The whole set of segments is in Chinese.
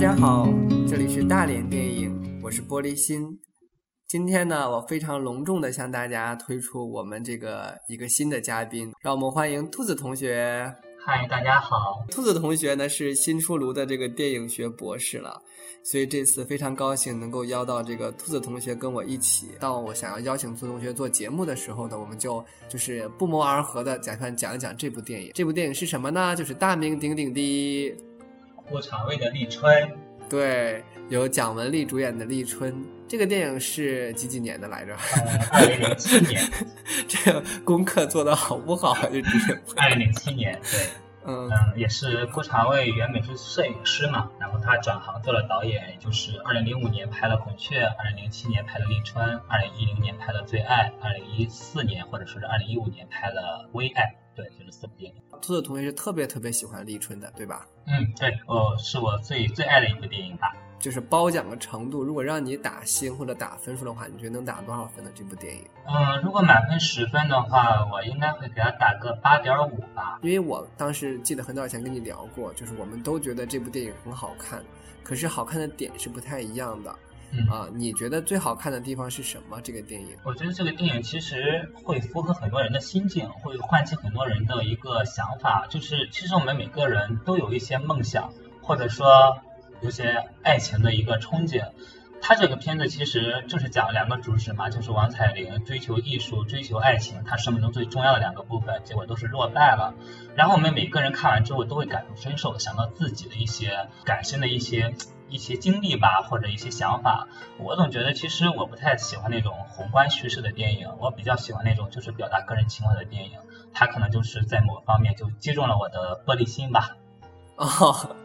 家好，这里是大连电影，我是玻璃心。今天呢，我非常隆重的向大家推出我们这个一个新的嘉宾，让我们欢迎兔子同学。嗨，大家好。兔子同学呢是新出炉的这个电影学博士了，所以这次非常高兴能够邀到这个兔子同学跟我一起。当我想要邀请兔子同学做节目的时候呢，我们就就是不谋而合的打算讲一讲这部电影。这部电影是什么呢？就是大名鼎鼎的。顾长卫的《立春》，对，由蒋雯丽主演的《立春》。这个电影是几几年的来着？二零零七年。这个功课做的好不好？二零零七年，对，嗯嗯，也是顾长卫原本是摄影师嘛，然后他转行做了导演，就是二零零五年拍了《孔雀》，二零零七年拍了《立春》，二零一零年拍了《最爱》，二零一四年或者说是二零一五年拍了《微爱》。对，就是四部电影。兔子同学是特别特别喜欢《立春》的，对吧？嗯，对，哦，是我最最爱的一部电影吧。就是褒奖的程度，如果让你打星或者打分数的话，你觉得能打多少分呢？这部电影？嗯，如果满分十分的话，我应该会给他打个八点五吧。因为我当时记得很早以前跟你聊过，就是我们都觉得这部电影很好看，可是好看的点是不太一样的。啊，你觉得最好看的地方是什么？这个电影？我觉得这个电影其实会符合很多人的心境，会唤起很多人的一个想法，就是其实我们每个人都有一些梦想，或者说有些爱情的一个憧憬。他这个片子其实就是讲两个主旨嘛，就是王彩玲追求艺术、追求爱情，她生命中最重要的两个部分，结果都是落败了。然后我们每个人看完之后都会感同身受，想到自己的一些感性的一些。一些经历吧，或者一些想法，我总觉得其实我不太喜欢那种宏观叙事的电影，我比较喜欢那种就是表达个人情怀的电影。它可能就是在某方面就击中了我的玻璃心吧。哦，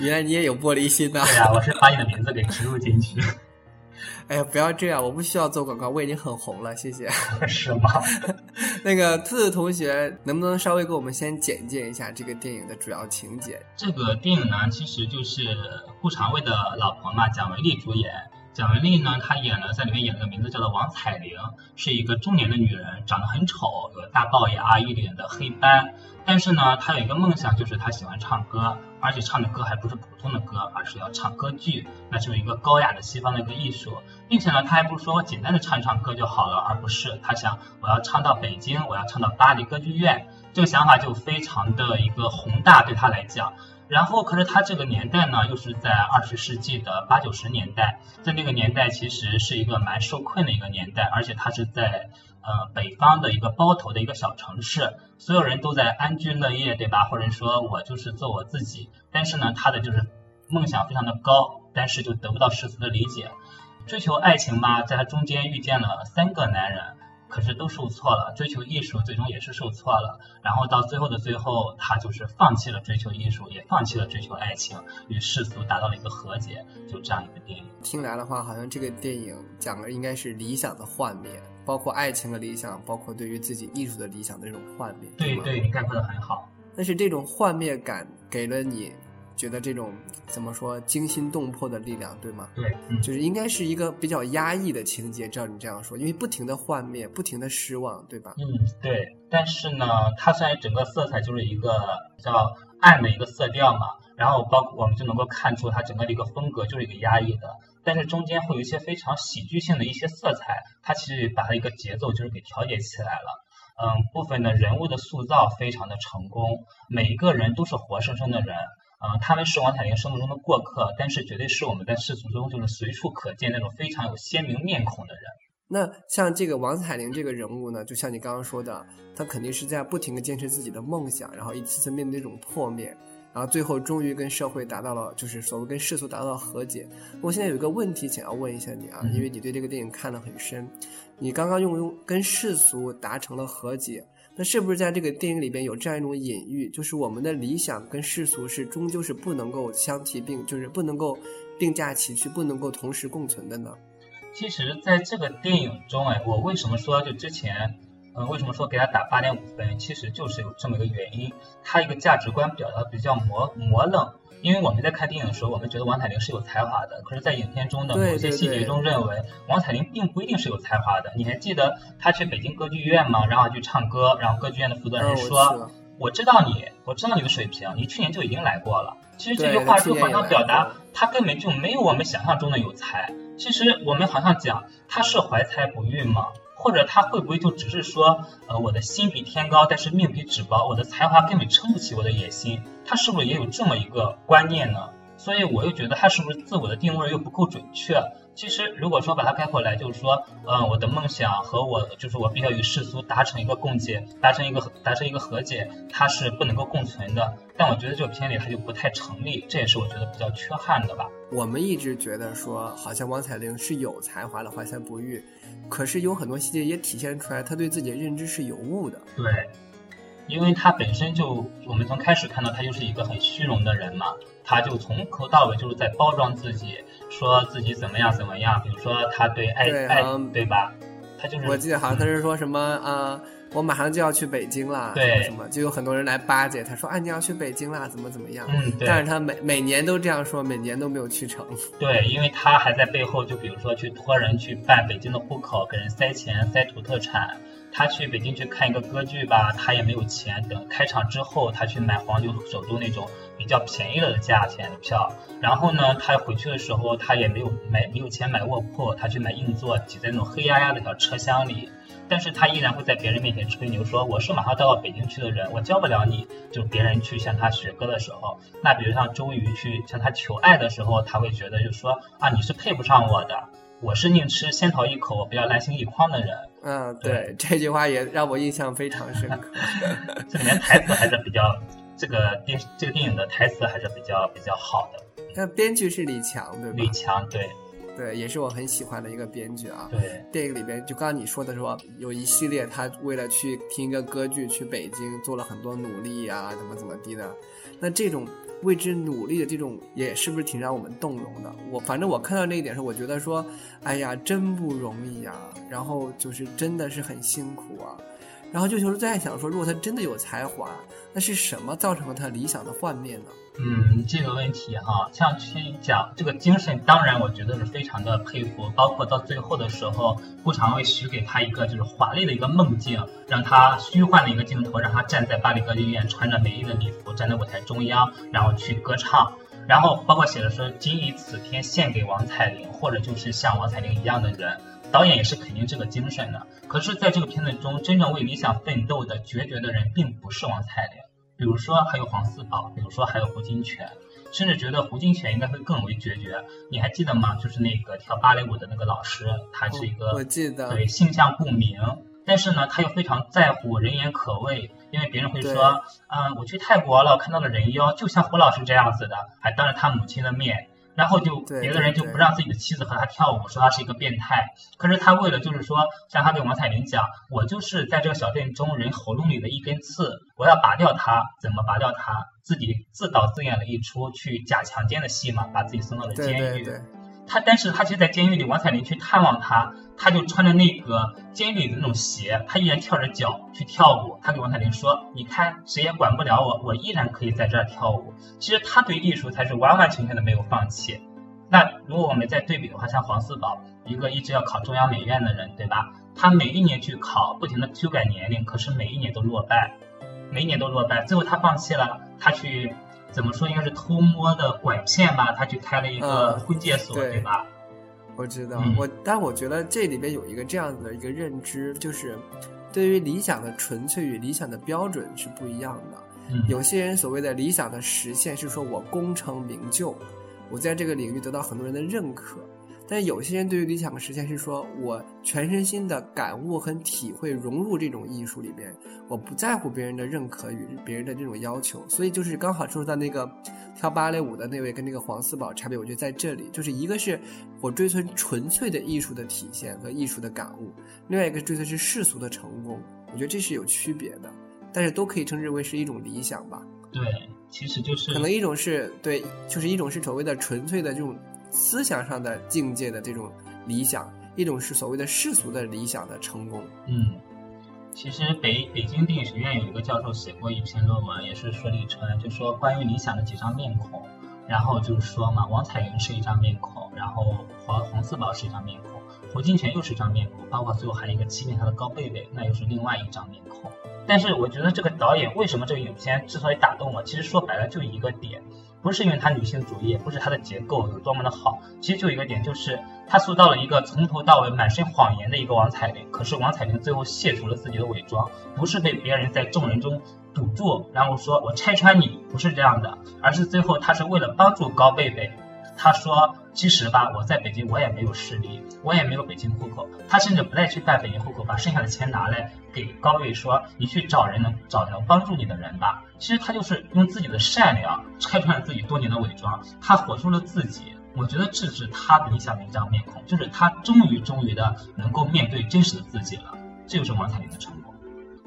原来你也有玻璃心呐！对呀，我是把你的名字给植入进去。哎呀，不要这样，我不需要做广告，我已经很红了，谢谢。是吗？那个兔子同学，能不能稍微给我们先简介一下这个电影的主要情节？这个电影呢，其实就是顾长卫的老婆嘛，蒋雯丽主演。蒋雯丽呢，她演了在里面演了个名字叫做王彩玲，是一个中年的女人，长得很丑，有大龅牙，一脸的黑斑。但是呢，他有一个梦想，就是他喜欢唱歌，而且唱的歌还不是普通的歌，而是要唱歌剧，那是一个高雅的西方的一个艺术，并且呢，他还不是说简单的唱一唱歌就好了，而不是他想我要唱到北京，我要唱到巴黎歌剧院，这个想法就非常的一个宏大，对他来讲。然后，可是他这个年代呢，又是在二十世纪的八九十年代，在那个年代其实是一个蛮受困的一个年代，而且他是在呃北方的一个包头的一个小城市，所有人都在安居乐业，对吧？或者说我就是做我自己，但是呢，他的就是梦想非常的高，但是就得不到世俗的理解，追求爱情嘛，在他中间遇见了三个男人。可是都受挫了，追求艺术最终也是受挫了，然后到最后的最后，他就是放弃了追求艺术，也放弃了追求爱情，与世俗达到了一个和解，就这样一个电影。听来的话，好像这个电影讲的应该是理想的幻灭，包括爱情的理想，包括对于自己艺术的理想的这种幻灭。对对，你概括的很好。但是这种幻灭感给了你。觉得这种怎么说惊心动魄的力量，对吗？对，就是应该是一个比较压抑的情节，照你这样说，因为不停的幻灭，不停的失望，对吧？嗯，对。但是呢，它虽然整个色彩就是一个比较暗的一个色调嘛，然后包括我们就能够看出它整个的一个风格就是一个压抑的，但是中间会有一些非常喜剧性的一些色彩，它其实把它一个节奏就是给调节起来了。嗯，部分的人物的塑造非常的成功，每一个人都是活生生的人。嗯，他们是王彩玲生活中的过客，但是绝对是我们在世俗中就是随处可见那种非常有鲜明面孔的人。那像这个王彩玲这个人物呢，就像你刚刚说的，她肯定是在不停的坚持自己的梦想，然后一次次面对这种破灭，然后最后终于跟社会达到了，就是所谓跟世俗达到了和解。我现在有一个问题想要问一下你啊，因为你对这个电影看得很深，你刚刚用用跟世俗达成了和解。那是不是在这个电影里边有这样一种隐喻，就是我们的理想跟世俗是终究是不能够相提并，就是不能够并驾齐驱，不能够同时共存的呢？其实，在这个电影中，哎，我为什么说就之前，嗯，为什么说给他打八点五分，其实就是有这么一个原因，他一个价值观表达比较模模棱。因为我们在看电影的时候，我们觉得王彩玲是有才华的，可是，在影片中的某些细节中，认为王彩玲并不一定是有才华的。你还记得她去北京歌剧院吗？然后去唱歌，然后歌剧院的负责人说：“我知道你，我知道你的水平，你去年就已经来过了。”其实这句话就好像表达他根本就没有我们想象中的有才。其实我们好像讲他是怀才不遇吗？或者他会不会就只是说，呃，我的心比天高，但是命比纸薄，我的才华根本撑不起我的野心。他是不是也有这么一个观念呢？所以我又觉得他是不是自我的定位又不够准确？其实，如果说把它概括来，就是说，嗯，我的梦想和我，就是我必须要与世俗达成一个共解，达成一个达成一个和解，它是不能够共存的。但我觉得这个片里它就不太成立，这也是我觉得比较缺憾的吧。我们一直觉得说，好像王彩玲是有才华的，怀才不遇，可是有很多细节也体现出来，她对自己的认知是有误的。对。因为他本身就，我们从开始看到他就是一个很虚荣的人嘛，他就从头到尾就是在包装自己，说自己怎么样怎么样。比如说他对爱爱，对吧？他就是我记得好像他是说什么啊，我马上就要去北京了，对什么，就有很多人来巴结他，说啊你要去北京啦，怎么怎么样？嗯，对。但是他每每年都这样说，每年都没有去成。对，因为他还在背后，就比如说去托人去办北京的户口，给人塞钱塞土特产。他去北京去看一个歌剧吧，他也没有钱。等开场之后，他去买黄牛首都那种比较便宜了的价钱的票。然后呢，他回去的时候，他也没有买没有钱买卧铺，他去买硬座，挤在那种黑压压的小车厢里。但是他依然会在别人面前吹牛，说我是马上到北京去的人，我教不了你。就别人去向他学歌的时候，那比如像周瑜去向他求爱的时候，他会觉得就说啊，你是配不上我的。我是宁吃仙桃一口，我不要烂心一筐的人。嗯，对，这句话也让我印象非常深刻。这里面台词还是比较，这个电这个电影的台词还是比较比较好的。那编剧是李强，对吧？李强，对，对，也是我很喜欢的一个编剧啊。对，电影里边就刚刚你说的说，有一系列他为了去听一个歌剧去北京做了很多努力啊，怎么怎么地的。那这种。为之努力的这种，也是不是挺让我们动容的？我反正我看到那一点时，我觉得说，哎呀，真不容易呀。然后就是真的是很辛苦啊。然后就就是在想说，如果他真的有才华，那是什么造成了他理想的幻灭呢？嗯，这个问题哈，像去讲这个精神，当然我觉得是非常的佩服。包括到最后的时候，顾长卫许给他一个就是华丽的一个梦境，让他虚幻的一个镜头，让他站在巴黎歌剧院，穿着美丽的礼服站在舞台中央，然后去歌唱。然后包括写的说“今以此天献给王彩玲”，或者就是像王彩玲一样的人，导演也是肯定这个精神的。可是，在这个片子中，真正为理想奋斗的决绝的人，并不是王彩玲。比如说还有黄四宝，比如说还有胡金铨，甚至觉得胡金铨应该会更为决绝。你还记得吗？就是那个跳芭蕾舞的那个老师，他是一个我记得对性向不明，但是呢，他又非常在乎人言可畏，因为别人会说，嗯，我去泰国了，看到了人妖，就像胡老师这样子的，还当着他母亲的面。然后就别的人就不让自己的妻子和他跳舞，说他是一个变态。可是他为了就是说，像他对王彩玲讲，我就是在这个小镇中人喉咙里的一根刺，我要拔掉它，怎么拔掉它？自己自导自演了一出去假强奸的戏嘛，把自己送到了监狱。他，但是他其实，在监狱里，王彩玲去探望他，他就穿着那个监狱里的那种鞋，他依然跳着脚去跳舞。他给王彩玲说：“你看，谁也管不了我，我依然可以在这儿跳舞。”其实他对艺术才是完完全全的没有放弃。那如果我们再对比的话，像黄四宝，一个一直要考中央美院的人，对吧？他每一年去考，不停的修改年龄，可是每一年都落败，每一年都落败，最后他放弃了，他去。怎么说？应该是偷摸的拐骗吧？他去开了一个婚介所，对吧？我知道，我但我觉得这里边有一个这样子的一个认知，就是对于理想的纯粹与理想的标准是不一样的。有些人所谓的理想的实现，是说我功成名就，我在这个领域得到很多人的认可。但有些人对于理想的实现是说，我全身心的感悟和体会融入这种艺术里边，我不在乎别人的认可与别人的这种要求，所以就是刚好说到那个跳芭蕾舞的那位跟那个黄四宝差别，我觉得在这里，就是一个是我追随纯粹的艺术的体现和艺术的感悟，另外一个追随是世俗的成功，我觉得这是有区别的，但是都可以称之为是一种理想吧。对，其实就是可能一种是对，就是一种是所谓的纯粹的这种。思想上的境界的这种理想，一种是所谓的世俗的理想的成功。嗯，其实北北京电影学院有一个教授写过一篇论文，也是说李春，就说关于理想的几张面孔，然后就是说嘛，王彩玲是一张面孔，然后黄黄四宝是一张面孔，胡金铨又是一张面孔，包括最后还有一个欺骗他的高贝贝，那又是另外一张面孔。但是我觉得这个导演为什么这个影片之所以打动我，其实说白了就一个点。不是因为她女性主义，不是她的结构有多么的好，其实就一个点，就是她塑造了一个从头到尾满身谎言的一个王彩玲。可是王彩玲最后卸除了自己的伪装，不是被别人在众人中堵住，然后说我拆穿你，不是这样的，而是最后她是为了帮助高贝贝。他说：“其实吧，我在北京，我也没有势力，我也没有北京户口。他甚至不再去办北京户口，把剩下的钱拿来给高瑞说：‘你去找人能找能帮助你的人吧。’其实他就是用自己的善良拆穿了自己多年的伪装，他活出了自己。我觉得这是他理想的一张面孔，就是他终于终于的能够面对真实的自己了。这就是王彩玲的成功，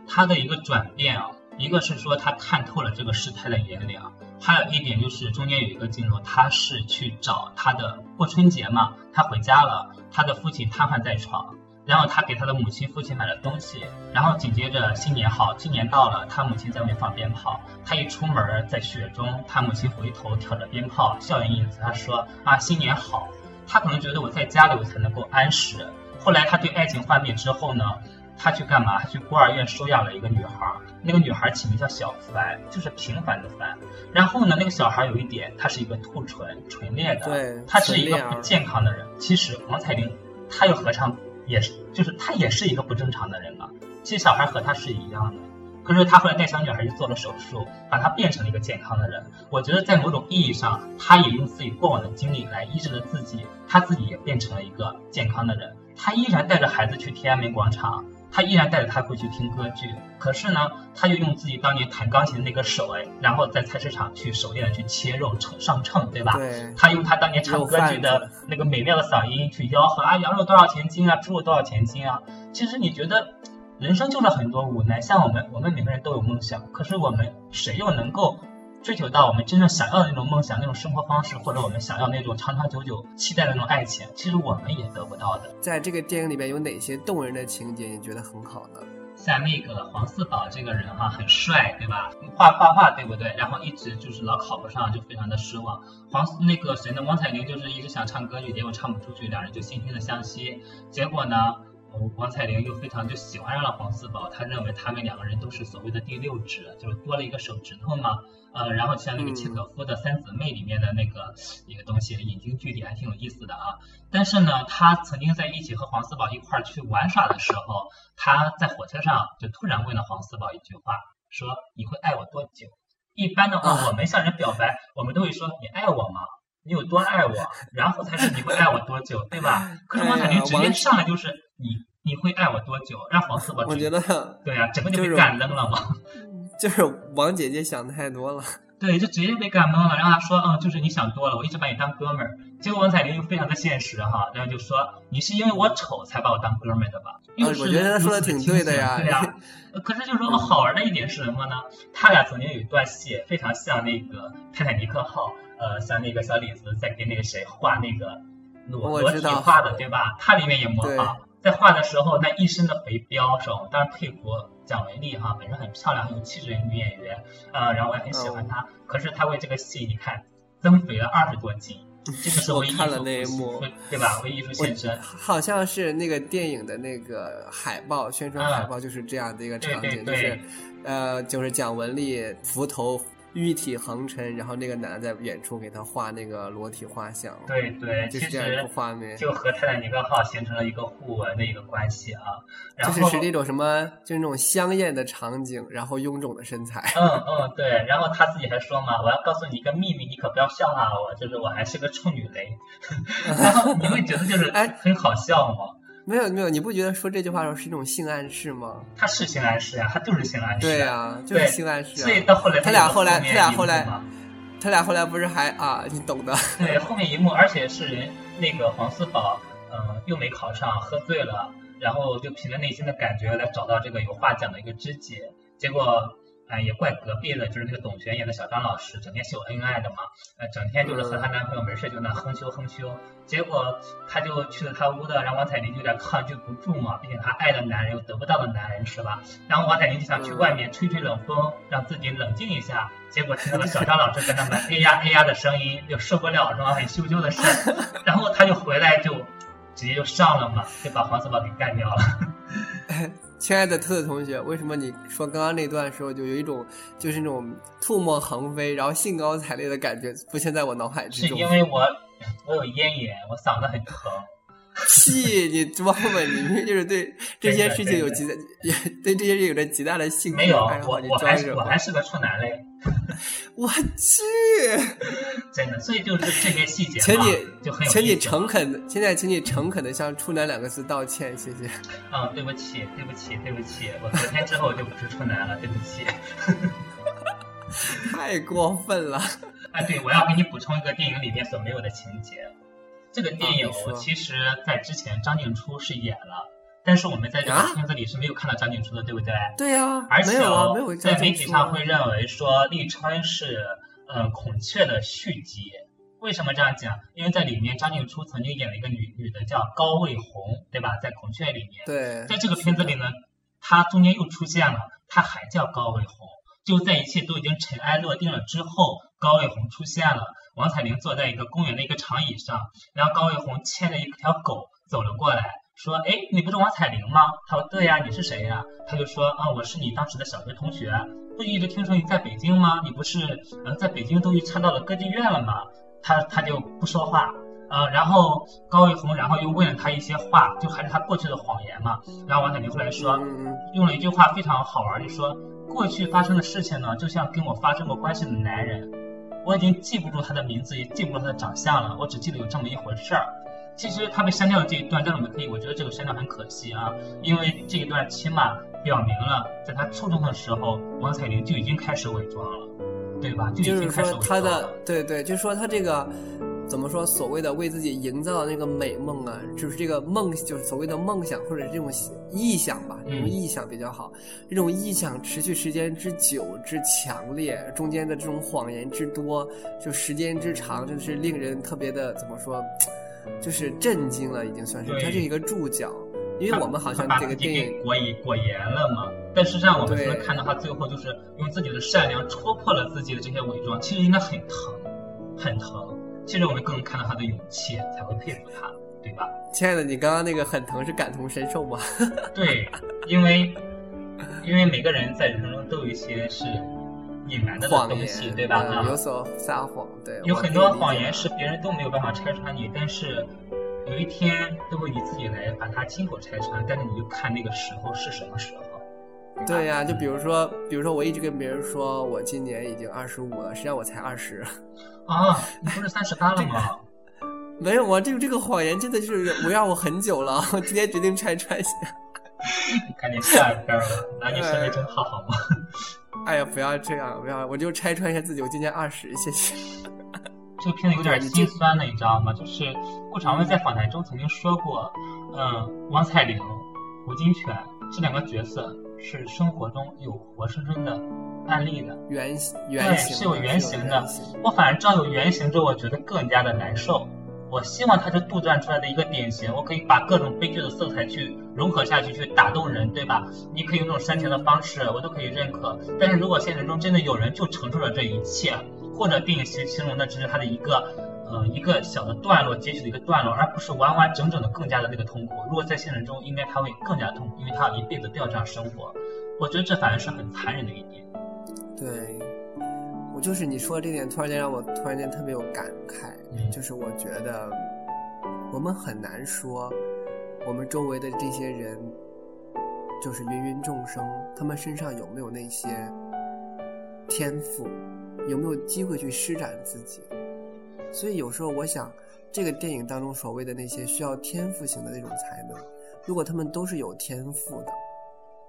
他的一个转变啊，一个是说他看透了这个世态的炎凉。”还有一点就是中间有一个镜头，他是去找他的过春节嘛，他回家了，他的父亲瘫痪在床，然后他给他的母亲、父亲买了东西，然后紧接着新年好，新年到了，他母亲在外面放鞭炮，他一出门在雪中，他母亲回头挑着鞭炮，笑盈盈，他说啊新年好，他可能觉得我在家里我才能够安适，后来他对爱情幻灭之后呢？他去干嘛？他去孤儿院收养了一个女孩，那个女孩起名叫小凡，就是平凡的凡。然后呢，那个小孩有一点，他是一个兔唇，唇裂的，对，他是一个不健康的人。其实王彩玲，她又何尝也是，就是她也是一个不正常的人嘛。其实小孩和她是一样的，可是他后来带小女孩去做了手术，把她变成了一个健康的人。我觉得在某种意义上，他也用自己过往的经历来医治了自己，他自己也变成了一个健康的人。他依然带着孩子去天安门广场。他依然带着他回去听歌剧，可是呢，他就用自己当年弹钢琴的那个手哎，然后在菜市场去熟练的去切肉称上秤，对吧？对。他用他当年唱歌剧的那个美妙的嗓音去吆喝啊，羊肉多少钱斤啊，猪肉多少钱斤啊？其实你觉得，人生就是很多无奈。像我们，我们每个人都有梦想，可是我们谁又能够？追求到我们真正想要的那种梦想、那种生活方式，或者我们想要那种长长久久期待的那种爱情，其实我们也得不到的。在这个电影里面有哪些动人的情节？你觉得很好呢？像那个黄四宝这个人哈，很帅，对吧？画画画，对不对？然后一直就是老考不上，就非常的失望。黄那个谁呢？王彩玲就是一直想唱歌剧，结果唱不出去，两人就惺惺的相惜。结果呢？王彩玲又非常就喜欢上了黄四宝，他认为他们两个人都是所谓的第六指，就是多了一个手指头嘛。呃，然后像那个契诃夫的《三姊妹》里面的那个一个东西，引经据典，还挺有意思的啊。但是呢，他曾经在一起和黄四宝一块儿去玩耍的时候，他在火车上就突然问了黄四宝一句话，说：“你会爱我多久？”一般的话，我们向人表白，我们都会说：“你爱我吗？你有多爱我？”然后才是你会爱我多久，对吧？可是王彩玲直接上来就是你。你会爱我多久？让黄四宝，我觉得对呀，整个就被干扔了嘛。就是王姐姐想太多了。对，就直接被干懵了。然后他说，嗯，就是你想多了，我一直把你当哥们儿。结果王彩玲又非常的现实哈，然后就说，你是因为我丑才把我当哥们儿的吧？又是我觉得他说的挺对的呀。对呀。可是就是说好玩的一点是什么呢？他俩曾经有一段戏，非常像那个泰坦尼克号，呃，像那个小李子在给那个谁画那个裸裸体画的，对吧？他里面也模仿。在画的时候，那一身的肥膘，是吧？当然佩服蒋雯丽哈，本身很漂亮、很有气质的女演员，呃，然后我也很喜欢她。可是她为这个戏，你看增肥了二十多斤，这个是唯一看了那一幕，对吧？为艺术献身。好像是那个电影的那个海报宣传海报就是这样的一个场景，就是呃，就是蒋雯丽扶头。玉体横陈，然后那个男的在远处给他画那个裸体画像。对对，就是这样一幅画面，就和泰坦尼克号形成了一个互文的一个关系啊。就是是那种什么，就是那种香艳的场景，然后臃肿的身材。嗯嗯，对。然后他自己还说嘛：“我要告诉你一个秘密，你可不要笑话我，就是我还是个处女雷。”然后你会觉得就是哎很好笑吗？没有没有，你不觉得说这句话的时候是一种性暗示吗？他是性暗示呀，他就是性暗示。对呀，就是性暗示。所以到后来，他俩后来，他俩后来，他俩后来不是还啊？你懂的。对，后面一幕，而且是人那个黄四宝，嗯，又没考上，喝醉了，然后就凭着内心的感觉来找到这个有话讲的一个知己，结果。哎，也怪隔壁的，就是那个董璇演的小张老师，整天秀恩爱的嘛，呃，整天就是和她男朋友没事就那哼咻哼咻，结果她就去了她屋的，然后王彩玲就有点抗拒不住嘛，毕竟她爱的男人又得不到的男人是吧？然后王彩玲就想去外面吹吹冷风，让自己冷静一下，结果听到了小张老师跟他们哎呀哎呀的声音，又受不了是吧？很羞羞的事，然后她就回来就直接就上了嘛，就把黄四宝给干掉了。亲爱的特特同学，为什么你说刚刚那段时候就有一种就是那种唾沫横飞，然后兴高采烈的感觉浮现在我脑海之中是？因为我我有咽炎，我嗓子很疼。屁！你装吧，你明明就是对 这些事情有极大，也 对这些事情有着极大的兴趣没有，我我还？是我还是个处男嘞，我去！真的。所以就是这些细节请你就很有请你诚恳的，现在请你诚恳的向“处男”两个字道歉，谢谢。嗯，对不起，对不起，对不起，我昨天之后就不是处男了，对不起。太过分了！啊，对，我要给你补充一个电影里面所没有的情节。这个电影啊你说其实在之前张静初是演了，但是我们在这啊个片子里是没有看到张静初的，对不对？对呀、而且没有没有在媒体上会认为说立川是呃孔雀的续集。为什么这样讲？因为在里面张静初曾经演了一个女女的叫高卫红，对吧？在孔雀里面，对，在这个片子里呢，她中间又出现了，她还叫高卫红。就在一切都已经尘埃落定了之后，高卫红出现了。王彩玲坐在一个公园的一个长椅上，然后高卫红牵着一条狗走了过来，说：“哎，你不是王彩玲吗？”他说：“对呀、你是谁呀、他就说：“啊，我是你当时的小学同学，不一直听说你在北京吗？你不是呃在北京都去参到了歌剧院了吗？”他他就不说话，呃，然后高卫红然后又问了他一些话，就还是他过去的谎言嘛。然后王彩玲后来说，嗯嗯用了一句话非常好玩，就说过去发生的事情呢，就像跟我发生过关系的男人，我已经记不住他的名字，也记不住他的长相了，我只记得有这么一回事儿。其实他被删掉了这一段，但是我们可以，我觉得这个删掉很可惜啊，因为这一段起码表明了，在他初中的时候，王彩玲就已经开始伪装了，对吧？就已就是经开始伪装了的。对对，就是说他这个怎么说？所谓的为自己营造的那个美梦啊，就是这个梦，就是所谓的梦想或者这种臆想吧，这种嗯臆想比较好。这种臆想持续时间之久之强烈，中间的这种谎言之多，就时间之长，真的是令人特别的怎么说？就是震惊了，已经算是它是一个注脚。因为我们好像把这个电影给裹以裹严了嘛，但实际上我们看到他最后就是用自己的善良戳破了自己的这些伪装，其实应该很疼，很疼。其实我们更能看到他的勇气，才会佩服他，对吧？亲爱的，你刚刚那个很疼是感同身受吗？对，因为因为每个人在人生中都有一些是隐瞒的东西，对吧？嗯啊，有所撒谎，对，有很多谎言是别人都没有办法拆穿你，但是有一天都会你自己来把它亲口拆穿，但是你就看那个时候是什么时候。吧对呀、就比如说，比如说我一直跟别人说我今年已经二十五了，实际上我才二十。啊，你不是三十八了吗？没有啊，这个这个谎言真的是围绕我很久了，我今天决定拆穿一下。赶紧下一边吧，拿你身份证号好吗？哎呀，不要这样，不要，我就拆穿一下自己，我今年二十，谢谢。这个片子有点心酸的，你知道吗？就是顾长卫在访谈中曾经说过，嗯，王彩玲、吴金铨这两个角色是生活中有活生生的案例的，原型是有原型的型。我反而知道有原型之后，我觉得更加的难受。我希望它是杜撰出来的一个典型，我可以把各种悲剧的色彩去融合下去，去打动人，对吧？你可以用这种煽情的方式，我都可以认可。但是如果现实中真的有人就承受了这一切，或者电影形形容的只是他的一个，呃，一个小的段落，截取的一个段落，而不是完完整整的更加的那个痛苦。如果在现实中，应该他会更加痛苦，因为他要一辈子都要这样生活。我觉得这反而是很残忍的一点。对，我就是你说的这点，突然间让我突然间特别有感慨，嗯就是我觉得我们很难说，我们周围的这些人，就是芸芸众生，他们身上有没有那些天赋，有没有机会去施展自己。所以有时候我想，这个电影当中所谓的那些需要天赋型的那种才能，如果他们都是有天赋的，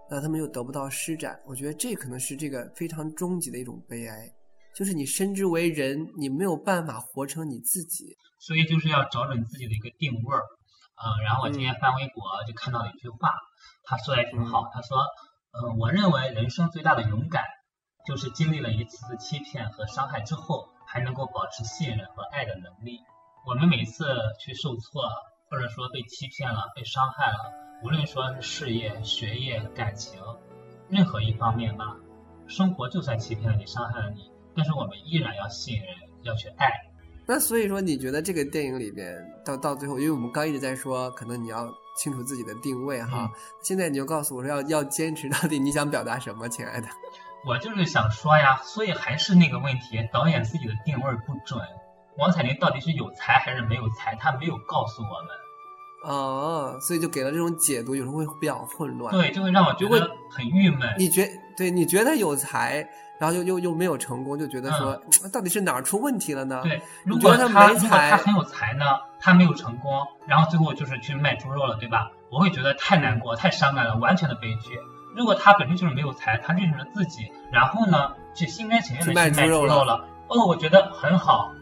那他们又得不到施展，我觉得这可能是这个非常终极的一种悲哀，就是你深知为人，你没有办法活成你自己。所以就是要找准自己的一个定位儿。呃，然后我今天翻微博就看到了一句话，他说的也挺好。他说，呃，我认为人生最大的勇敢，就是经历了一次次欺骗和伤害之后，还能够保持信任和爱的能力。我们每次去受挫，或者说被欺骗了、被伤害了，无论说是事业、学业、感情，任何一方面吧，生活就算欺骗了你、伤害了你，但是我们依然要信任，要去爱。那所以说，你觉得这个电影里边到到最后，因为我们刚一直在说，可能你要清楚自己的定位哈。现在你就告诉我说，要要坚持到底你想表达什么，亲爱的。我就是想说呀，所以还是那个问题，导演自己的定位不准。王彩玲到底是有才还是没有才，他没有告诉我们。哦，所以就给了这种解读，有时候会比较混乱。对，就会让我觉得很郁闷。你觉对，你觉得有才？然后又又又没有成功，就觉得说，到底是哪儿出问题了呢？对，如果他没才，他很有才呢，他没有成功，然后最后就是去卖猪肉了，对吧？我会觉得太难过、太伤感了，完全的悲剧。如果他本身就是没有才，他认识了自己，然后呢，去心甘情愿的去卖猪肉了，哦，我觉得很好，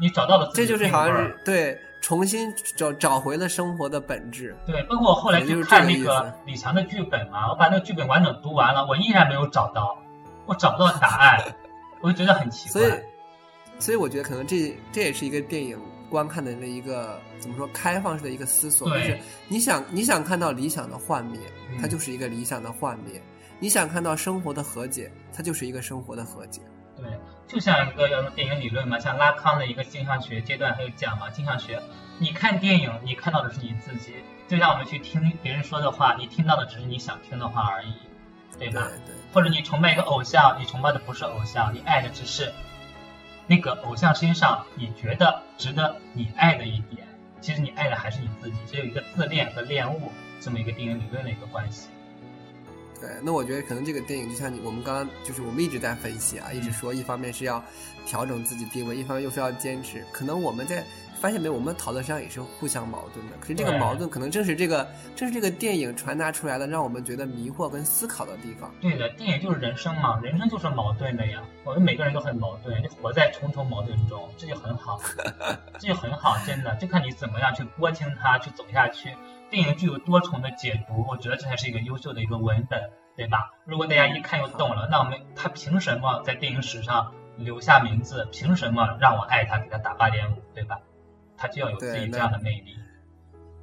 你找到了自己这就是好像是对，重新找找回了生活的本质。对，包括我后来去看那个李强的剧本嘛，我把那个剧本完整读完了，我依然没有找到。我找不到答案，我就觉得很奇怪。所以，所以我觉得可能这这也是一个电影观看的那一个怎么说开放式的一个思索，就是你想你想看到理想的幻灭，它就是一个理想的幻灭；你想看到生活的和解，它就是一个生活的和解。对，就像一个要电影理论嘛，像拉康的一个镜像学阶段他就讲嘛，镜像学，你看电影，你看到的是你自己；就像我们去听别人说的话，你听到的只是你想听的话而已。对吧？或者你崇拜一个偶像，你崇拜的不是偶像，你爱的只是那个偶像身上你觉得值得你爱的一点。其实你爱的还是你自己，只有一个自恋和恋物这么一个电影理论的一个关系。对，那我觉得可能这个电影就像你我们刚刚就是我们一直在分析啊，一直说一方面是要调整自己定位，一方面又是要坚持。可能我们在。发现没有，我们讨论上也是互相矛盾的。可是这个矛盾，可能正是这个，正是这个电影传达出来的，让我们觉得迷惑跟思考的地方。对的，电影就是人生嘛，人生就是矛盾的呀。我们每个人都很矛盾，就活在重重矛盾中，这就很好，这就很好，真的，就看你怎么样去拨清它，去走下去。电影具有多重的解读，我觉得这才是一个优秀的一个文本，对吧？如果大家一看就懂了，那我们他凭什么在电影史上留下名字？凭什么让我爱他，给他打八点五，对吧？他就要有自己这样的魅力。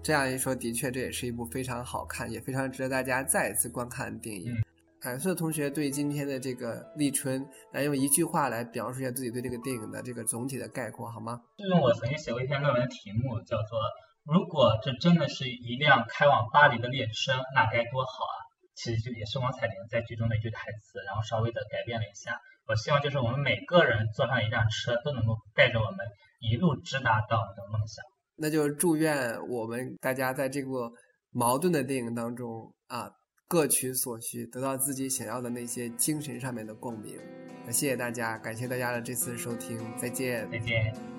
这样一说，的确，这也是一部非常好看，也非常值得大家再一次观看的电影。海瑟同学对今天的这个立春，来用一句话来表述一下自己对这个电影的这个总体的概括，好吗？是用我曾经写过一篇论文的题目，叫做“如果这真的是一辆开往巴黎的列车，那该多好啊！”其实就也是王彩玲在剧中的一句台词，然后稍微的改变了一下。我希望就是我们每个人坐上一辆车，都能够带着我们。一路直达到我们的梦想，那就祝愿我们大家在这部矛盾的电影当中啊，各取所需，得到自己想要的那些精神上面的共鸣。那谢谢大家，感谢大家的这次收听，再见，再见。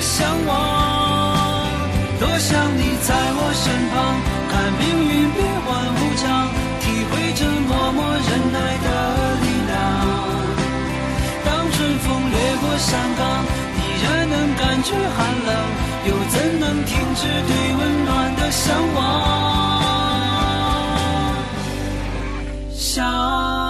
向往多想你在我身旁看命运变幻无常体会这默默忍耐的力量当春风掠过山岗依然能感觉寒冷又怎能停止对温暖的向往想